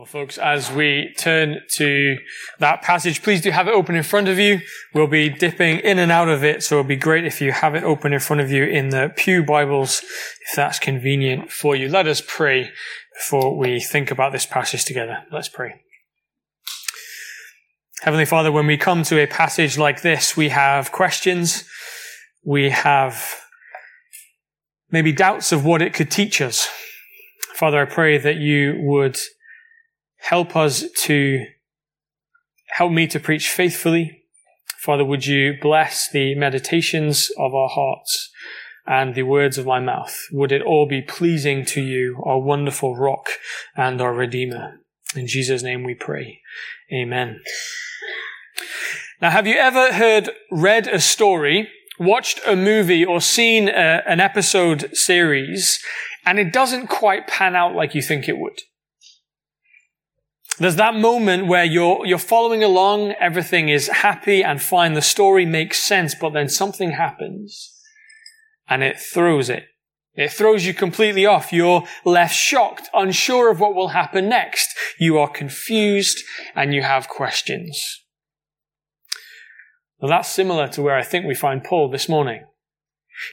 Well, folks, as we turn to that passage, please do have it open in front of you. We'll be dipping in and out of it, so it'll be great if you have it open in front of you in the Pew Bibles, if that's convenient for you. Let us pray before we think about this passage together. Let's pray. Heavenly Father, when we come to a passage like this, we have questions. We have maybe doubts of what it could teach us. Father, I pray that you would Help us to help me to preach faithfully. Father, would you bless the meditations of our hearts and the words of my mouth? Would it all be pleasing to you, our wonderful rock and our redeemer? In Jesus' name we pray. Amen. Now, have you ever heard, read a story, watched a movie, or seen a, an episode series, and it doesn't quite pan out like you think it would? There's that moment where you're, you're following along, everything is happy and fine, the story makes sense, but then something happens and it throws it. It throws you completely off. You're left shocked, unsure of what will happen next. You are confused and you have questions. Well, that's similar to where I think we find Paul this morning.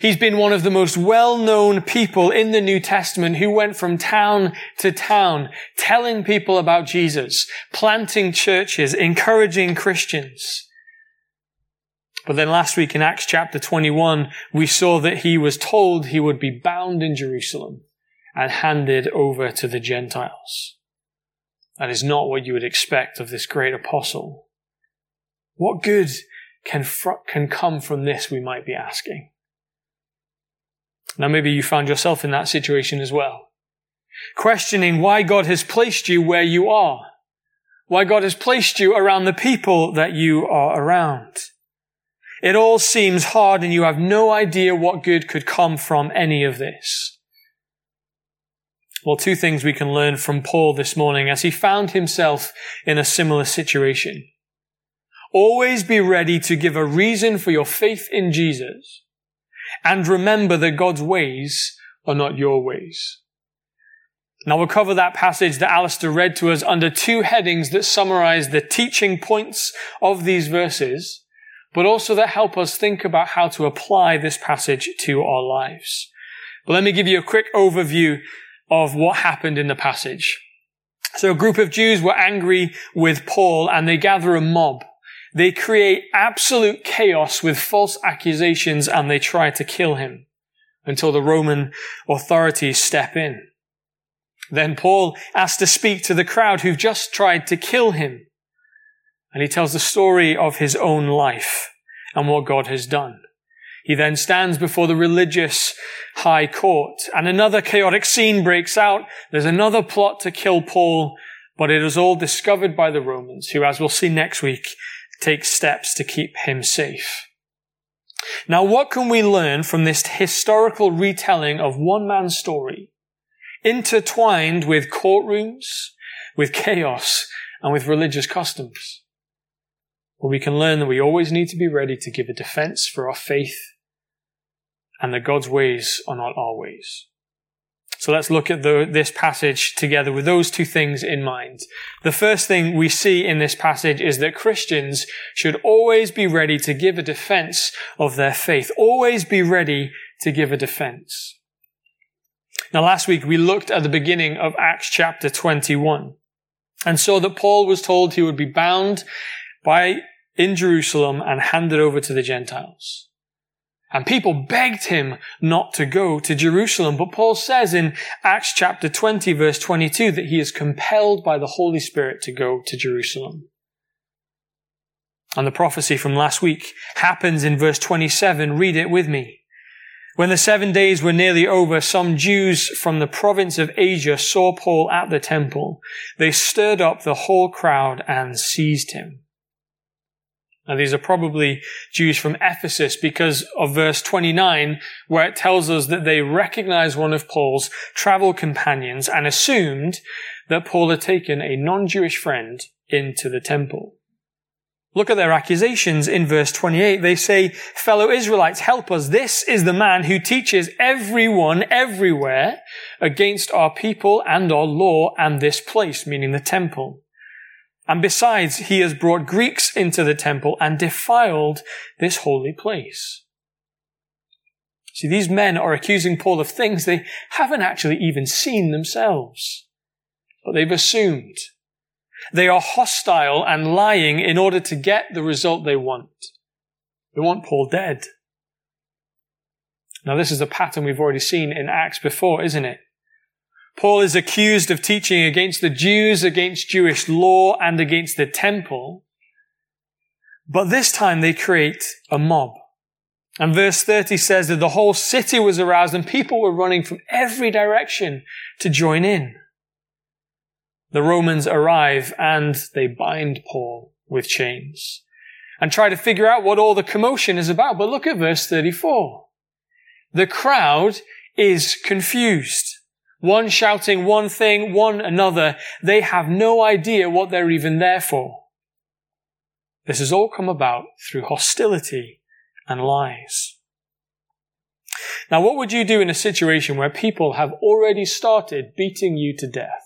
He's been one of the most well-known people in the New Testament who went from town to town telling people about Jesus, planting churches, encouraging Christians. But then last week in Acts chapter 21, we saw that he was told he would be bound in Jerusalem and handed over to the Gentiles. That is not what you would expect of this great apostle. What good can, fr- can come from this, we might be asking. Now maybe you found yourself in that situation as well. Questioning why God has placed you where you are. Why God has placed you around the people that you are around. It all seems hard and you have no idea what good could come from any of this. Well, two things we can learn from Paul this morning as he found himself in a similar situation. Always be ready to give a reason for your faith in Jesus and remember that God's ways are not your ways. Now we'll cover that passage that Alistair read to us under two headings that summarize the teaching points of these verses, but also that help us think about how to apply this passage to our lives. But let me give you a quick overview of what happened in the passage. So a group of Jews were angry with Paul and they gather a mob they create absolute chaos with false accusations and they try to kill him until the Roman authorities step in. Then Paul asks to speak to the crowd who've just tried to kill him. And he tells the story of his own life and what God has done. He then stands before the religious high court and another chaotic scene breaks out. There's another plot to kill Paul, but it is all discovered by the Romans who, as we'll see next week, take steps to keep him safe. Now, what can we learn from this historical retelling of one man's story, intertwined with courtrooms, with chaos, and with religious customs? Well, we can learn that we always need to be ready to give a defense for our faith and that God's ways are not our ways. So let's look at the, this passage together with those two things in mind. The first thing we see in this passage is that Christians should always be ready to give a defense of their faith. Always be ready to give a defense. Now last week we looked at the beginning of Acts chapter 21 and saw that Paul was told he would be bound by in Jerusalem and handed over to the Gentiles. And people begged him not to go to Jerusalem. But Paul says in Acts chapter 20 verse 22 that he is compelled by the Holy Spirit to go to Jerusalem. And the prophecy from last week happens in verse 27. Read it with me. When the seven days were nearly over, some Jews from the province of Asia saw Paul at the temple. They stirred up the whole crowd and seized him. These are probably Jews from Ephesus because of verse 29, where it tells us that they recognized one of Paul's travel companions and assumed that Paul had taken a non-Jewish friend into the temple. Look at their accusations in verse 28. They say, fellow Israelites, help us. This is the man who teaches everyone everywhere against our people and our law and this place, meaning the temple. And besides, he has brought Greeks into the temple and defiled this holy place. See, these men are accusing Paul of things they haven't actually even seen themselves, but they've assumed. They are hostile and lying in order to get the result they want. They want Paul dead. Now, this is a pattern we've already seen in Acts before, isn't it? Paul is accused of teaching against the Jews, against Jewish law, and against the temple. But this time they create a mob. And verse 30 says that the whole city was aroused and people were running from every direction to join in. The Romans arrive and they bind Paul with chains and try to figure out what all the commotion is about. But look at verse 34. The crowd is confused. One shouting one thing, one another. They have no idea what they're even there for. This has all come about through hostility and lies. Now, what would you do in a situation where people have already started beating you to death?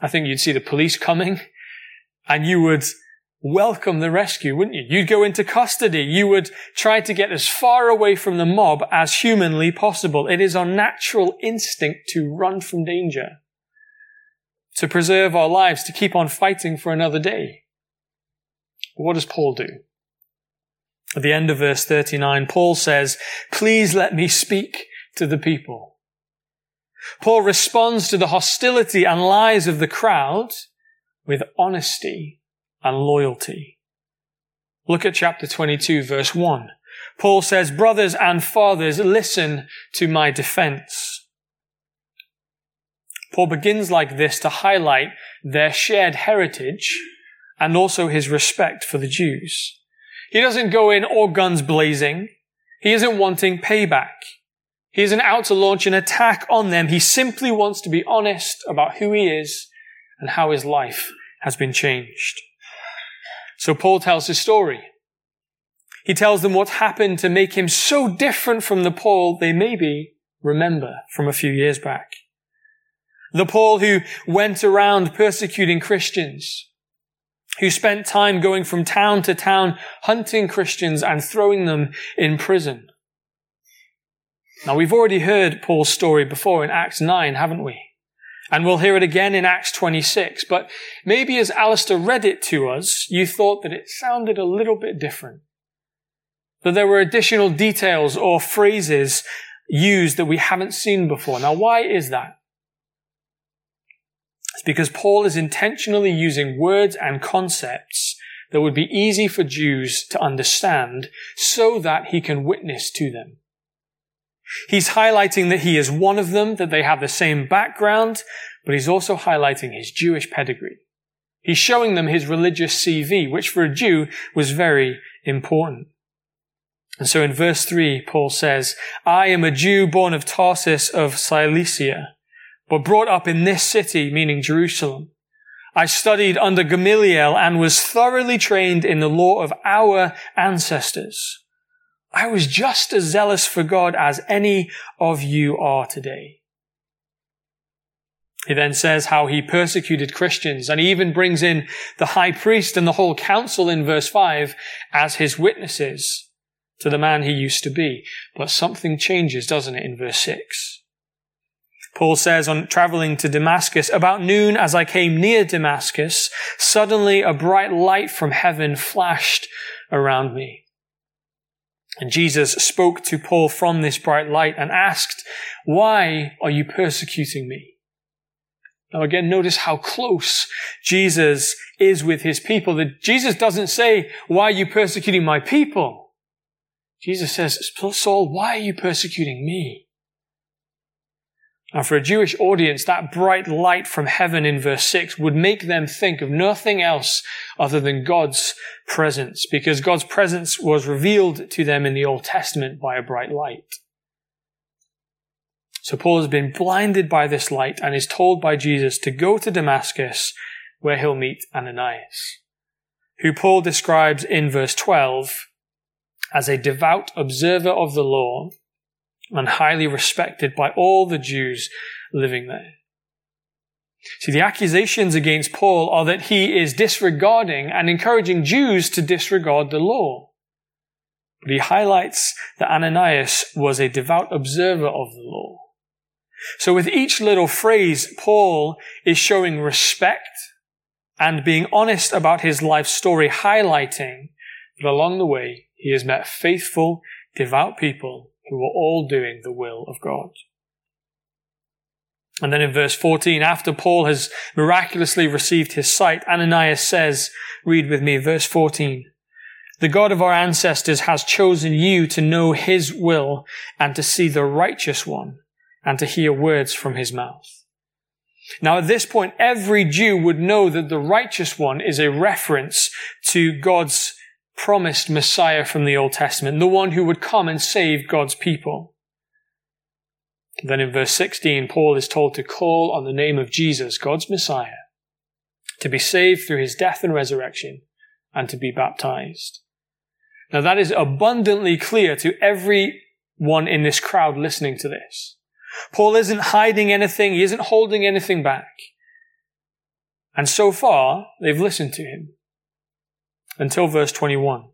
I think you'd see the police coming and you would welcome the rescue, wouldn't you? You'd go into custody. You would try to get as far away from the mob as humanly possible. It is our natural instinct to run from danger, to preserve our lives, to keep on fighting for another day. But what does Paul do? At the end of verse 39, Paul says, please let me speak to the people. Paul responds to the hostility and lies of the crowd with honesty and loyalty. Look at chapter 22 verse 1. Paul says, brothers and fathers, listen to my defense. Paul begins like this to highlight their shared heritage and also his respect for the Jews. He doesn't go in all guns blazing. He isn't wanting payback. He isn't out to launch an attack on them. He simply wants to be honest about who he is and how his life has been changed. So Paul tells his story. He tells them what happened to make him so different from the Paul they maybe remember from a few years back. The Paul who went around persecuting Christians, who spent time going from town to town hunting Christians and throwing them in prison. Now we've already heard Paul's story before in Acts 9, haven't we? And we'll hear it again in Acts 26. But maybe as Alistair read it to us, you thought that it sounded a little bit different. That there were additional details or phrases used that we haven't seen before. Now why is that? It's because Paul is intentionally using words and concepts that would be easy for Jews to understand so that he can witness to them. He's highlighting that he is one of them, that they have the same background, but he's also highlighting his Jewish pedigree. He's showing them his religious CV, which for a Jew was very important. And so in verse 3, Paul says, I am a Jew born of Tarsus of Cilicia, but brought up in this city, meaning Jerusalem. I studied under Gamaliel and was thoroughly trained in the law of our ancestors. I was just as zealous for God as any of you are today. He then says how he persecuted Christians and he even brings in the high priest and the whole council in verse 5 as his witnesses to the man he used to be. But something changes, doesn't it, in verse 6? Paul says on traveling to Damascus, about noon as I came near Damascus, suddenly a bright light from heaven flashed around me. And Jesus spoke to Paul from this bright light and asked, why are you persecuting me? Now again, notice how close Jesus is with his people. That Jesus doesn't say, why are you persecuting my people? Jesus says, Saul, why are you persecuting me? And for a Jewish audience, that bright light from heaven in verse 6 would make them think of nothing else other than God's presence, because God's presence was revealed to them in the Old Testament by a bright light. So Paul has been blinded by this light and is told by Jesus to go to Damascus where he'll meet Ananias, who Paul describes in verse 12 as a devout observer of the law and highly respected by all the Jews living there. See, the accusations against Paul are that he is disregarding and encouraging Jews to disregard the law. But he highlights that Ananias was a devout observer of the law. So with each little phrase, Paul is showing respect and being honest about his life story, highlighting that along the way he has met faithful, devout people who are all doing the will of God. And then in verse 14, after Paul has miraculously received his sight, Ananias says, read with me, verse 14, the God of our ancestors has chosen you to know his will and to see the righteous one and to hear words from his mouth. Now at this point, every Jew would know that the righteous one is a reference to God's promised Messiah from the Old Testament, the one who would come and save God's people. Then in verse 16, Paul is told to call on the name of Jesus, God's Messiah, to be saved through his death and resurrection, and to be baptized. Now that is abundantly clear to everyone in this crowd listening to this. Paul isn't hiding anything. He isn't holding anything back. And so far, they've listened to him. Until verse 21,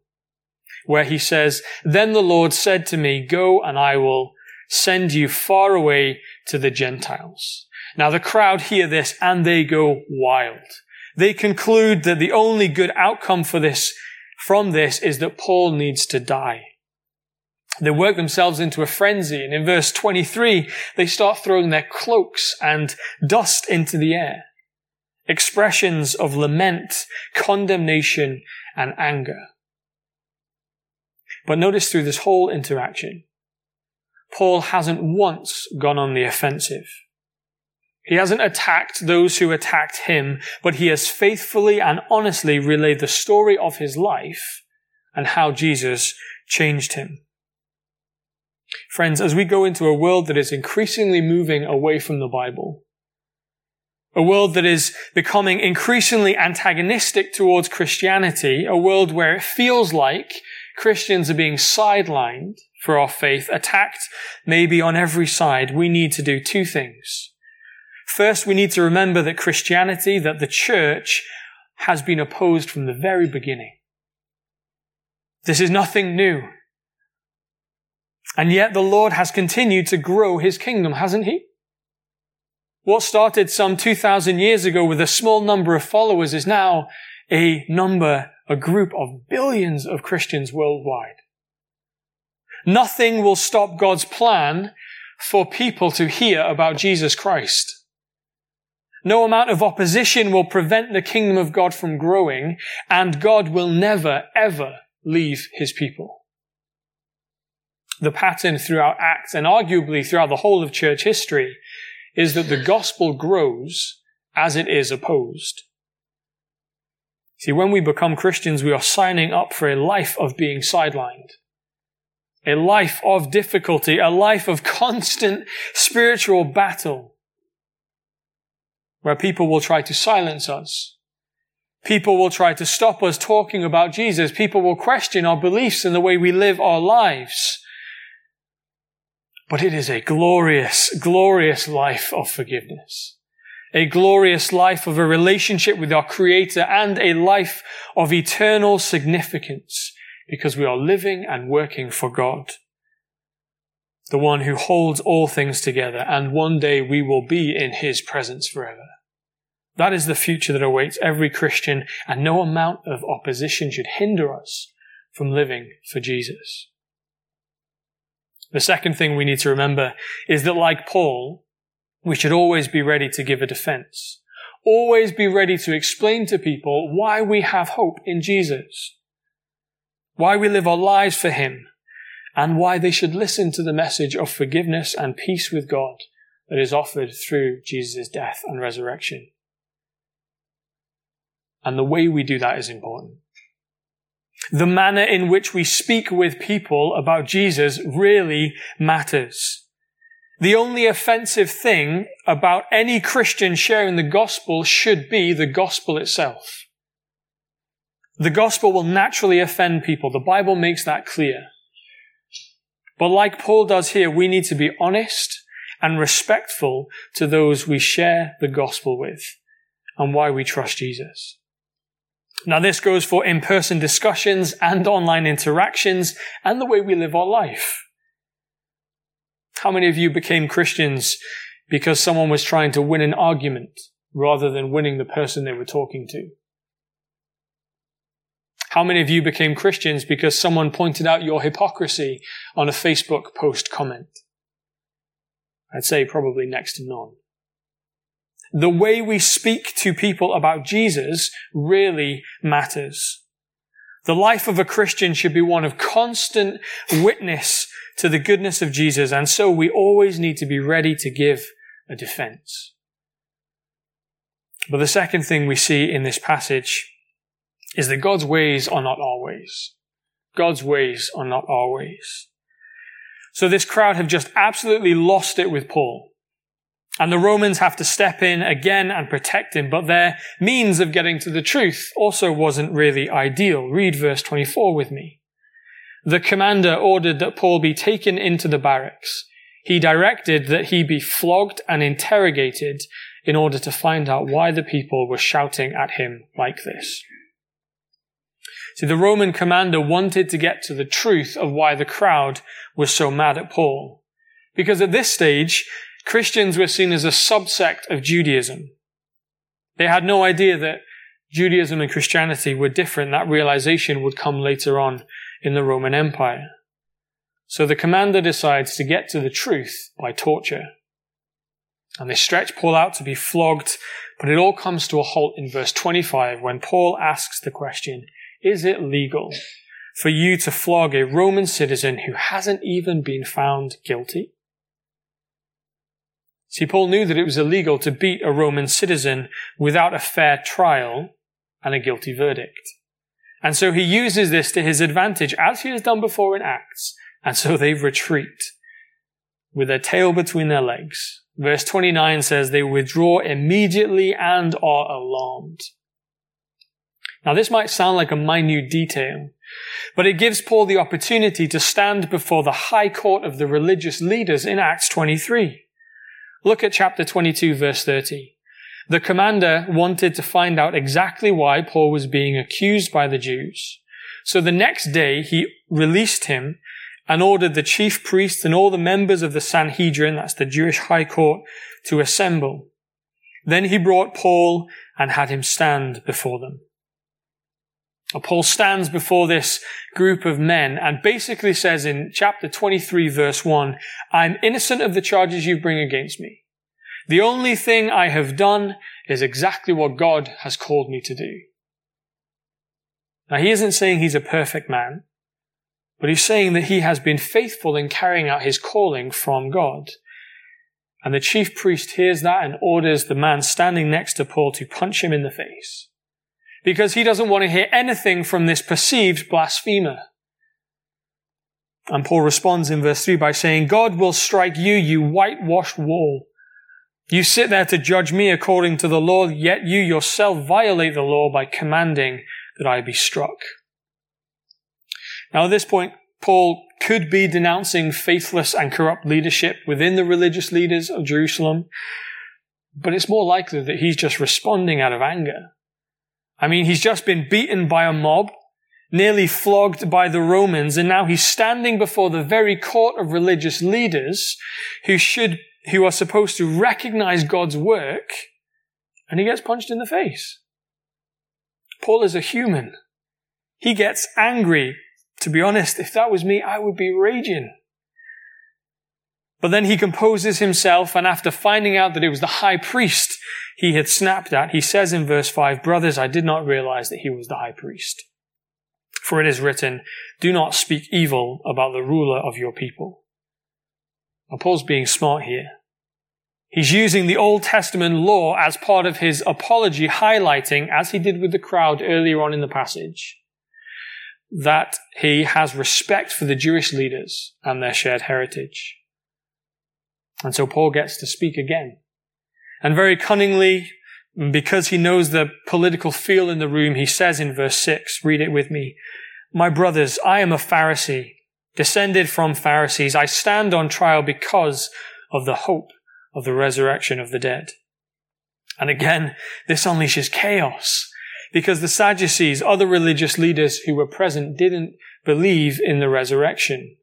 where he says, Then the Lord said to me, Go and I will send you far away to the Gentiles. Now the crowd hear this and they go wild. They conclude that the only good outcome for this, from this is that Paul needs to die. They work themselves into a frenzy. And in verse 23, they start throwing their cloaks and dust into the air. Expressions of lament, condemnation, and anger. But notice through this whole interaction, Paul hasn't once gone on the offensive. He hasn't attacked those who attacked him, but he has faithfully and honestly relayed the story of his life and how Jesus changed him. Friends, as we go into a world that is increasingly moving away from the Bible, a world that is becoming increasingly antagonistic towards Christianity, a world where it feels like Christians are being sidelined for our faith, attacked maybe on every side, we need to do two things. First, we need to remember that Christianity, that the church has been opposed from the very beginning. This is nothing new. And yet the Lord has continued to grow his kingdom, hasn't he? What started some 2,000 years ago with a small number of followers is now a number, a group of billions of Christians worldwide. Nothing will stop God's plan for people to hear about Jesus Christ. No amount of opposition will prevent the kingdom of God from growing, and God will never, ever leave his people the pattern throughout Acts and arguably throughout the whole of church history is that the gospel grows as it is opposed. See, when we become Christians, we are signing up for a life of being sidelined. A life of difficulty, a life of constant spiritual battle, where people will try to silence us. People will try to stop us talking about Jesus. People will question our beliefs and the way we live our lives. But it is a glorious, glorious life of forgiveness. A glorious life of a relationship with our Creator and a life of eternal significance because we are living and working for God. The one who holds all things together and one day we will be in His presence forever. That is the future that awaits every Christian and no amount of opposition should hinder us from living for Jesus. The second thing we need to remember is that like Paul, we should always be ready to give a defense. Always be ready to explain to people why we have hope in Jesus. Why we live our lives for Him and why they should listen to the message of forgiveness and peace with God that is offered through Jesus' death and resurrection. And the way we do that is important. The manner in which we speak with people about Jesus really matters. The only offensive thing about any Christian sharing the gospel should be the gospel itself. The gospel will naturally offend people. The Bible makes that clear. But like Paul does here, we need to be honest and respectful to those we share the gospel with and why we trust Jesus. Now this goes for in-person discussions and online interactions and the way we live our life. How many of you became Christians because someone was trying to win an argument rather than winning the person they were talking to? How many of you became Christians because someone pointed out your hypocrisy on a Facebook post comment? I'd say probably next to none. The way we speak to people about Jesus really matters. The life of a Christian should be one of constant witness to the goodness of Jesus, and so we always need to be ready to give a defense. But the second thing we see in this passage is that God's ways are not our ways. God's ways are not our ways. So this crowd have just absolutely lost it with Paul. And the Romans have to step in again and protect him, but their means of getting to the truth also wasn't really ideal. Read verse 24 with me. The commander ordered that Paul be taken into the barracks. He directed that he be flogged and interrogated in order to find out why the people were shouting at him like this. See, the Roman commander wanted to get to the truth of why the crowd was so mad at Paul. Because at this stage, Christians were seen as a subsect of Judaism. They had no idea that Judaism and Christianity were different. That realization would come later on in the Roman Empire. So the commander decides to get to the truth by torture. And they stretch Paul out to be flogged, but it all comes to a halt in verse 25 when Paul asks the question, is it legal for you to flog a Roman citizen who hasn't even been found guilty? See, Paul knew that it was illegal to beat a Roman citizen without a fair trial and a guilty verdict. And so he uses this to his advantage, as he has done before in Acts. And so they retreat with their tail between their legs. Verse 29 says they withdraw immediately and are alarmed. Now, this might sound like a minute detail, but it gives Paul the opportunity to stand before the high court of the religious leaders in Acts 23. Look at chapter 22, verse 30. The commander wanted to find out exactly why Paul was being accused by the Jews. So the next day he released him and ordered the chief priests and all the members of the Sanhedrin, that's the Jewish high court, to assemble. Then he brought Paul and had him stand before them. Paul stands before this group of men and basically says in chapter 23 verse 1, I'm innocent of the charges you bring against me. The only thing I have done is exactly what God has called me to do. Now he isn't saying he's a perfect man, but he's saying that he has been faithful in carrying out his calling from God. And the chief priest hears that and orders the man standing next to Paul to punch him in the face because he doesn't want to hear anything from this perceived blasphemer. And Paul responds in verse 3 by saying, God will strike you, you whitewashed wall. You sit there to judge me according to the law, yet you yourself violate the law by commanding that I be struck. Now at this point, Paul could be denouncing faithless and corrupt leadership within the religious leaders of Jerusalem, but it's more likely that he's just responding out of anger. I mean, he's just been beaten by a mob, nearly flogged by the Romans, and now he's standing before the very court of religious leaders who should, who are supposed to recognize God's work, and he gets punched in the face. Paul is a human. He gets angry. To be honest, if that was me, I would be raging. But then he composes himself, and after finding out that it was the high priest he had snapped at, he says in verse 5, Brothers, I did not realize that he was the high priest. For it is written, Do not speak evil about the ruler of your people. Now, Paul's being smart here. He's using the Old Testament law as part of his apology, highlighting, as he did with the crowd earlier on in the passage, that he has respect for the Jewish leaders and their shared heritage. And so Paul gets to speak again. And very cunningly, because he knows the political feel in the room, he says in verse 6, read it with me, My brothers, I am a Pharisee, descended from Pharisees. I stand on trial because of the hope of the resurrection of the dead. And again, this unleashes chaos because the Sadducees, other religious leaders who were present, didn't believe in the resurrection.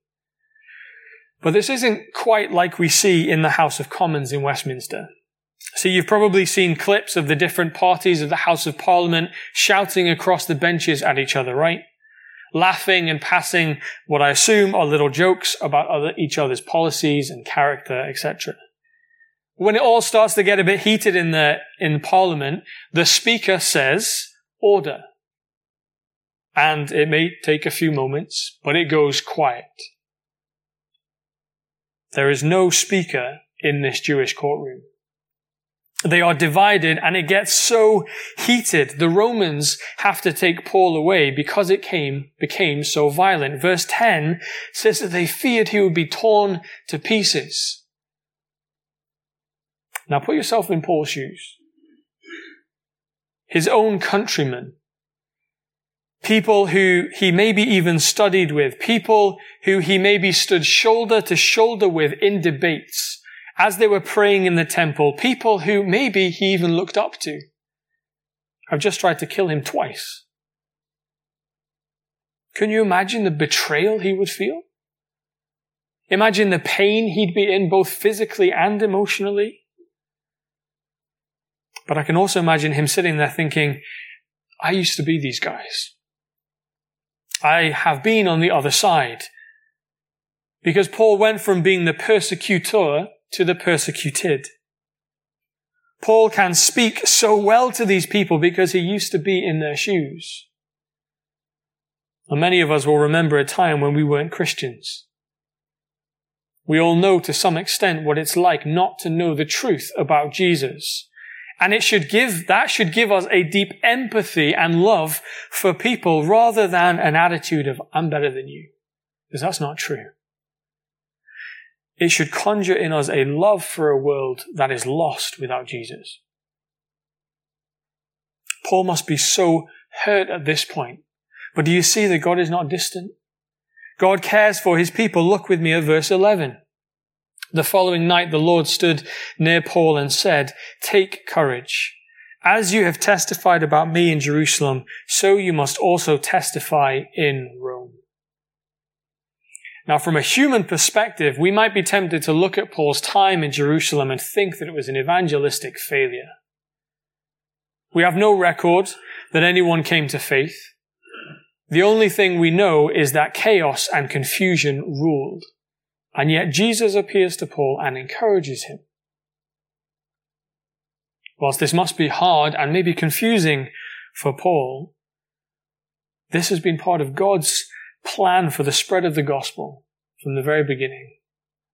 But this isn't quite like we see in the House of Commons in Westminster. So you've probably seen clips of the different parties of the House of Parliament shouting across the benches at each other, right? Laughing and passing what I assume are little jokes about other, each other's policies and character, etc. When it all starts to get a bit heated in the, in Parliament, the Speaker says, order. And it may take a few moments, but it goes quiet. There is no speaker in this Jewish courtroom. They are divided and it gets so heated. The Romans have to take Paul away because it came, became so violent. Verse 10 says that they feared he would be torn to pieces. Now put yourself in Paul's shoes. His own countrymen people who he maybe even studied with, people who he maybe stood shoulder to shoulder with in debates as they were praying in the temple, people who maybe he even looked up to, have just tried to kill him twice. Can you imagine the betrayal he would feel? Imagine the pain he'd be in both physically and emotionally. But I can also imagine him sitting there thinking, I used to be these guys. I have been on the other side. Because Paul went from being the persecutor to the persecuted. Paul can speak so well to these people because he used to be in their shoes. And many of us will remember a time when we weren't Christians. We all know to some extent what it's like not to know the truth about Jesus. And it should give, that should give us a deep empathy and love for people rather than an attitude of, I'm better than you. Because that's not true. It should conjure in us a love for a world that is lost without Jesus. Paul must be so hurt at this point. But do you see that God is not distant? God cares for his people. Look with me at verse 11. The following night, the Lord stood near Paul and said, Take courage. As you have testified about me in Jerusalem, so you must also testify in Rome. Now, from a human perspective, we might be tempted to look at Paul's time in Jerusalem and think that it was an evangelistic failure. We have no record that anyone came to faith. The only thing we know is that chaos and confusion ruled. And yet Jesus appears to Paul and encourages him. Whilst this must be hard and maybe confusing for Paul, this has been part of God's plan for the spread of the gospel from the very beginning.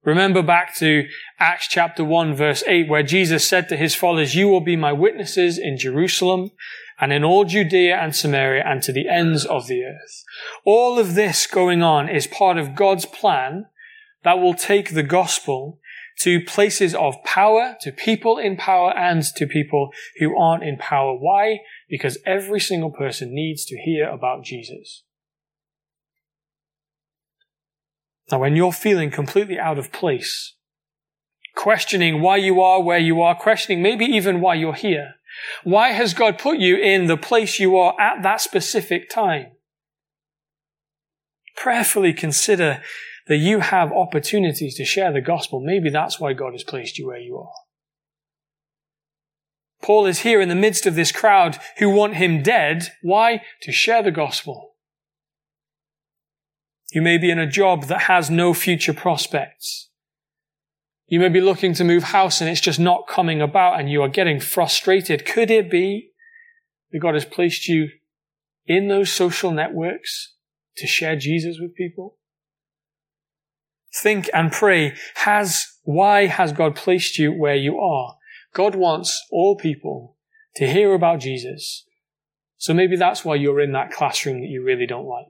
Remember back to Acts chapter 1 verse 8 where Jesus said to his followers, you will be my witnesses in Jerusalem and in all Judea and Samaria and to the ends of the earth. All of this going on is part of God's plan that will take the gospel to places of power, to people in power, and to people who aren't in power. Why? Because every single person needs to hear about Jesus. Now, when you're feeling completely out of place, questioning why you are where you are, questioning maybe even why you're here, why has God put you in the place you are at that specific time? Prayerfully consider that you have opportunities to share the gospel. Maybe that's why God has placed you where you are. Paul is here in the midst of this crowd who want him dead. Why? To share the gospel. You may be in a job that has no future prospects. You may be looking to move house and it's just not coming about and you are getting frustrated. Could it be that God has placed you in those social networks to share Jesus with people? Think and pray. Has, why has God placed you where you are? God wants all people to hear about Jesus. So maybe that's why you're in that classroom that you really don't like.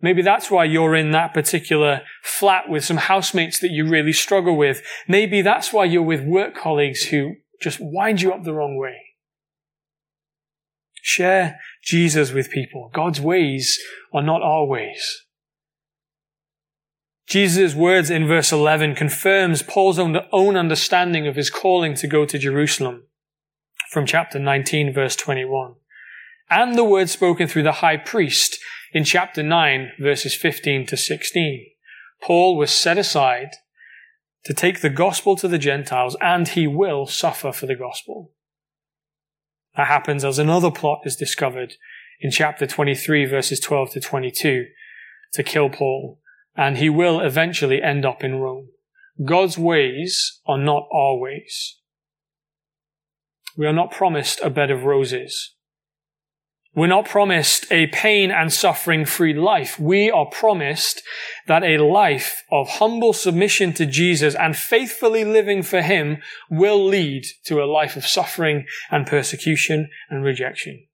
Maybe that's why you're in that particular flat with some housemates that you really struggle with. Maybe that's why you're with work colleagues who just wind you up the wrong way. Share Jesus with people. God's ways are not our ways. Jesus' words in verse 11 confirms Paul's own understanding of his calling to go to Jerusalem from chapter 19 verse 21. And the words spoken through the high priest in chapter 9 verses 15 to 16. Paul was set aside to take the gospel to the Gentiles and he will suffer for the gospel. That happens as another plot is discovered in chapter 23 verses 12 to 22 to kill Paul and he will eventually end up in Rome. God's ways are not our ways. We are not promised a bed of roses. We're not promised a pain and suffering free life. We are promised that a life of humble submission to Jesus and faithfully living for Him will lead to a life of suffering and persecution and rejection.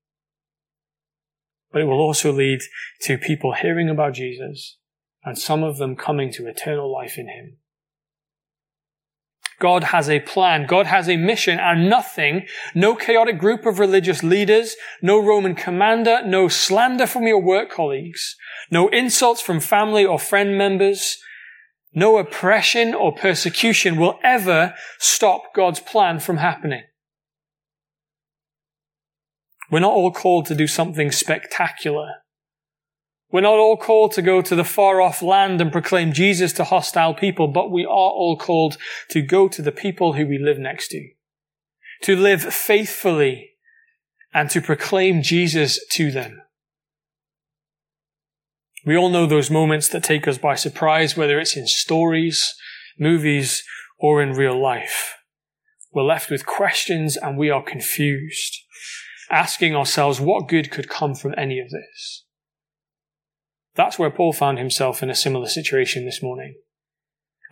But it will also lead to people hearing about Jesus and some of them coming to eternal life in Him. God has a plan. God has a mission and nothing, no chaotic group of religious leaders, no Roman commander, no slander from your work colleagues, no insults from family or friend members, no oppression or persecution will ever stop God's plan from happening. We're not all called to do something spectacular. We're not all called to go to the far off land and proclaim Jesus to hostile people, but we are all called to go to the people who we live next to, to live faithfully and to proclaim Jesus to them. We all know those moments that take us by surprise, whether it's in stories, movies, or in real life. We're left with questions and we are confused, asking ourselves what good could come from any of this. That's where Paul found himself in a similar situation this morning.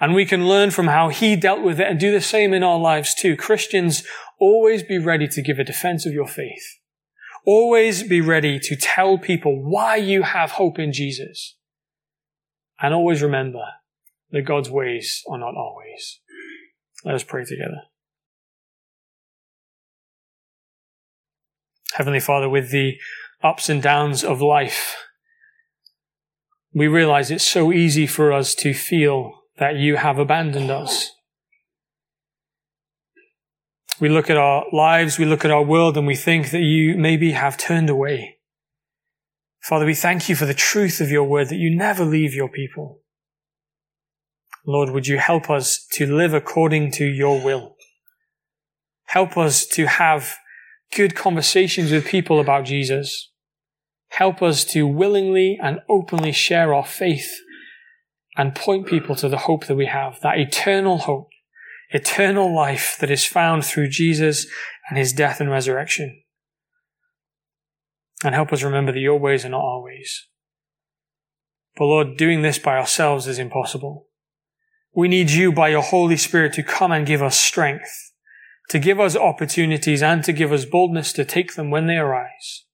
And we can learn from how he dealt with it and do the same in our lives too. Christians, always be ready to give a defense of your faith. Always be ready to tell people why you have hope in Jesus. And always remember that God's ways are not our ways. Let us pray together. Heavenly Father, with the ups and downs of life, we realize it's so easy for us to feel that you have abandoned us. We look at our lives, we look at our world, and we think that you maybe have turned away. Father, we thank you for the truth of your word that you never leave your people. Lord, would you help us to live according to your will? Help us to have good conversations with people about Jesus. Help us to willingly and openly share our faith and point people to the hope that we have, that eternal hope, eternal life that is found through Jesus and his death and resurrection. And help us remember that your ways are not our ways. But Lord, doing this by ourselves is impossible. We need you by your Holy Spirit to come and give us strength, to give us opportunities and to give us boldness to take them when they arise.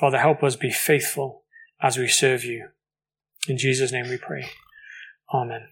Father, help us be faithful as we serve you. In Jesus' name we pray. Amen.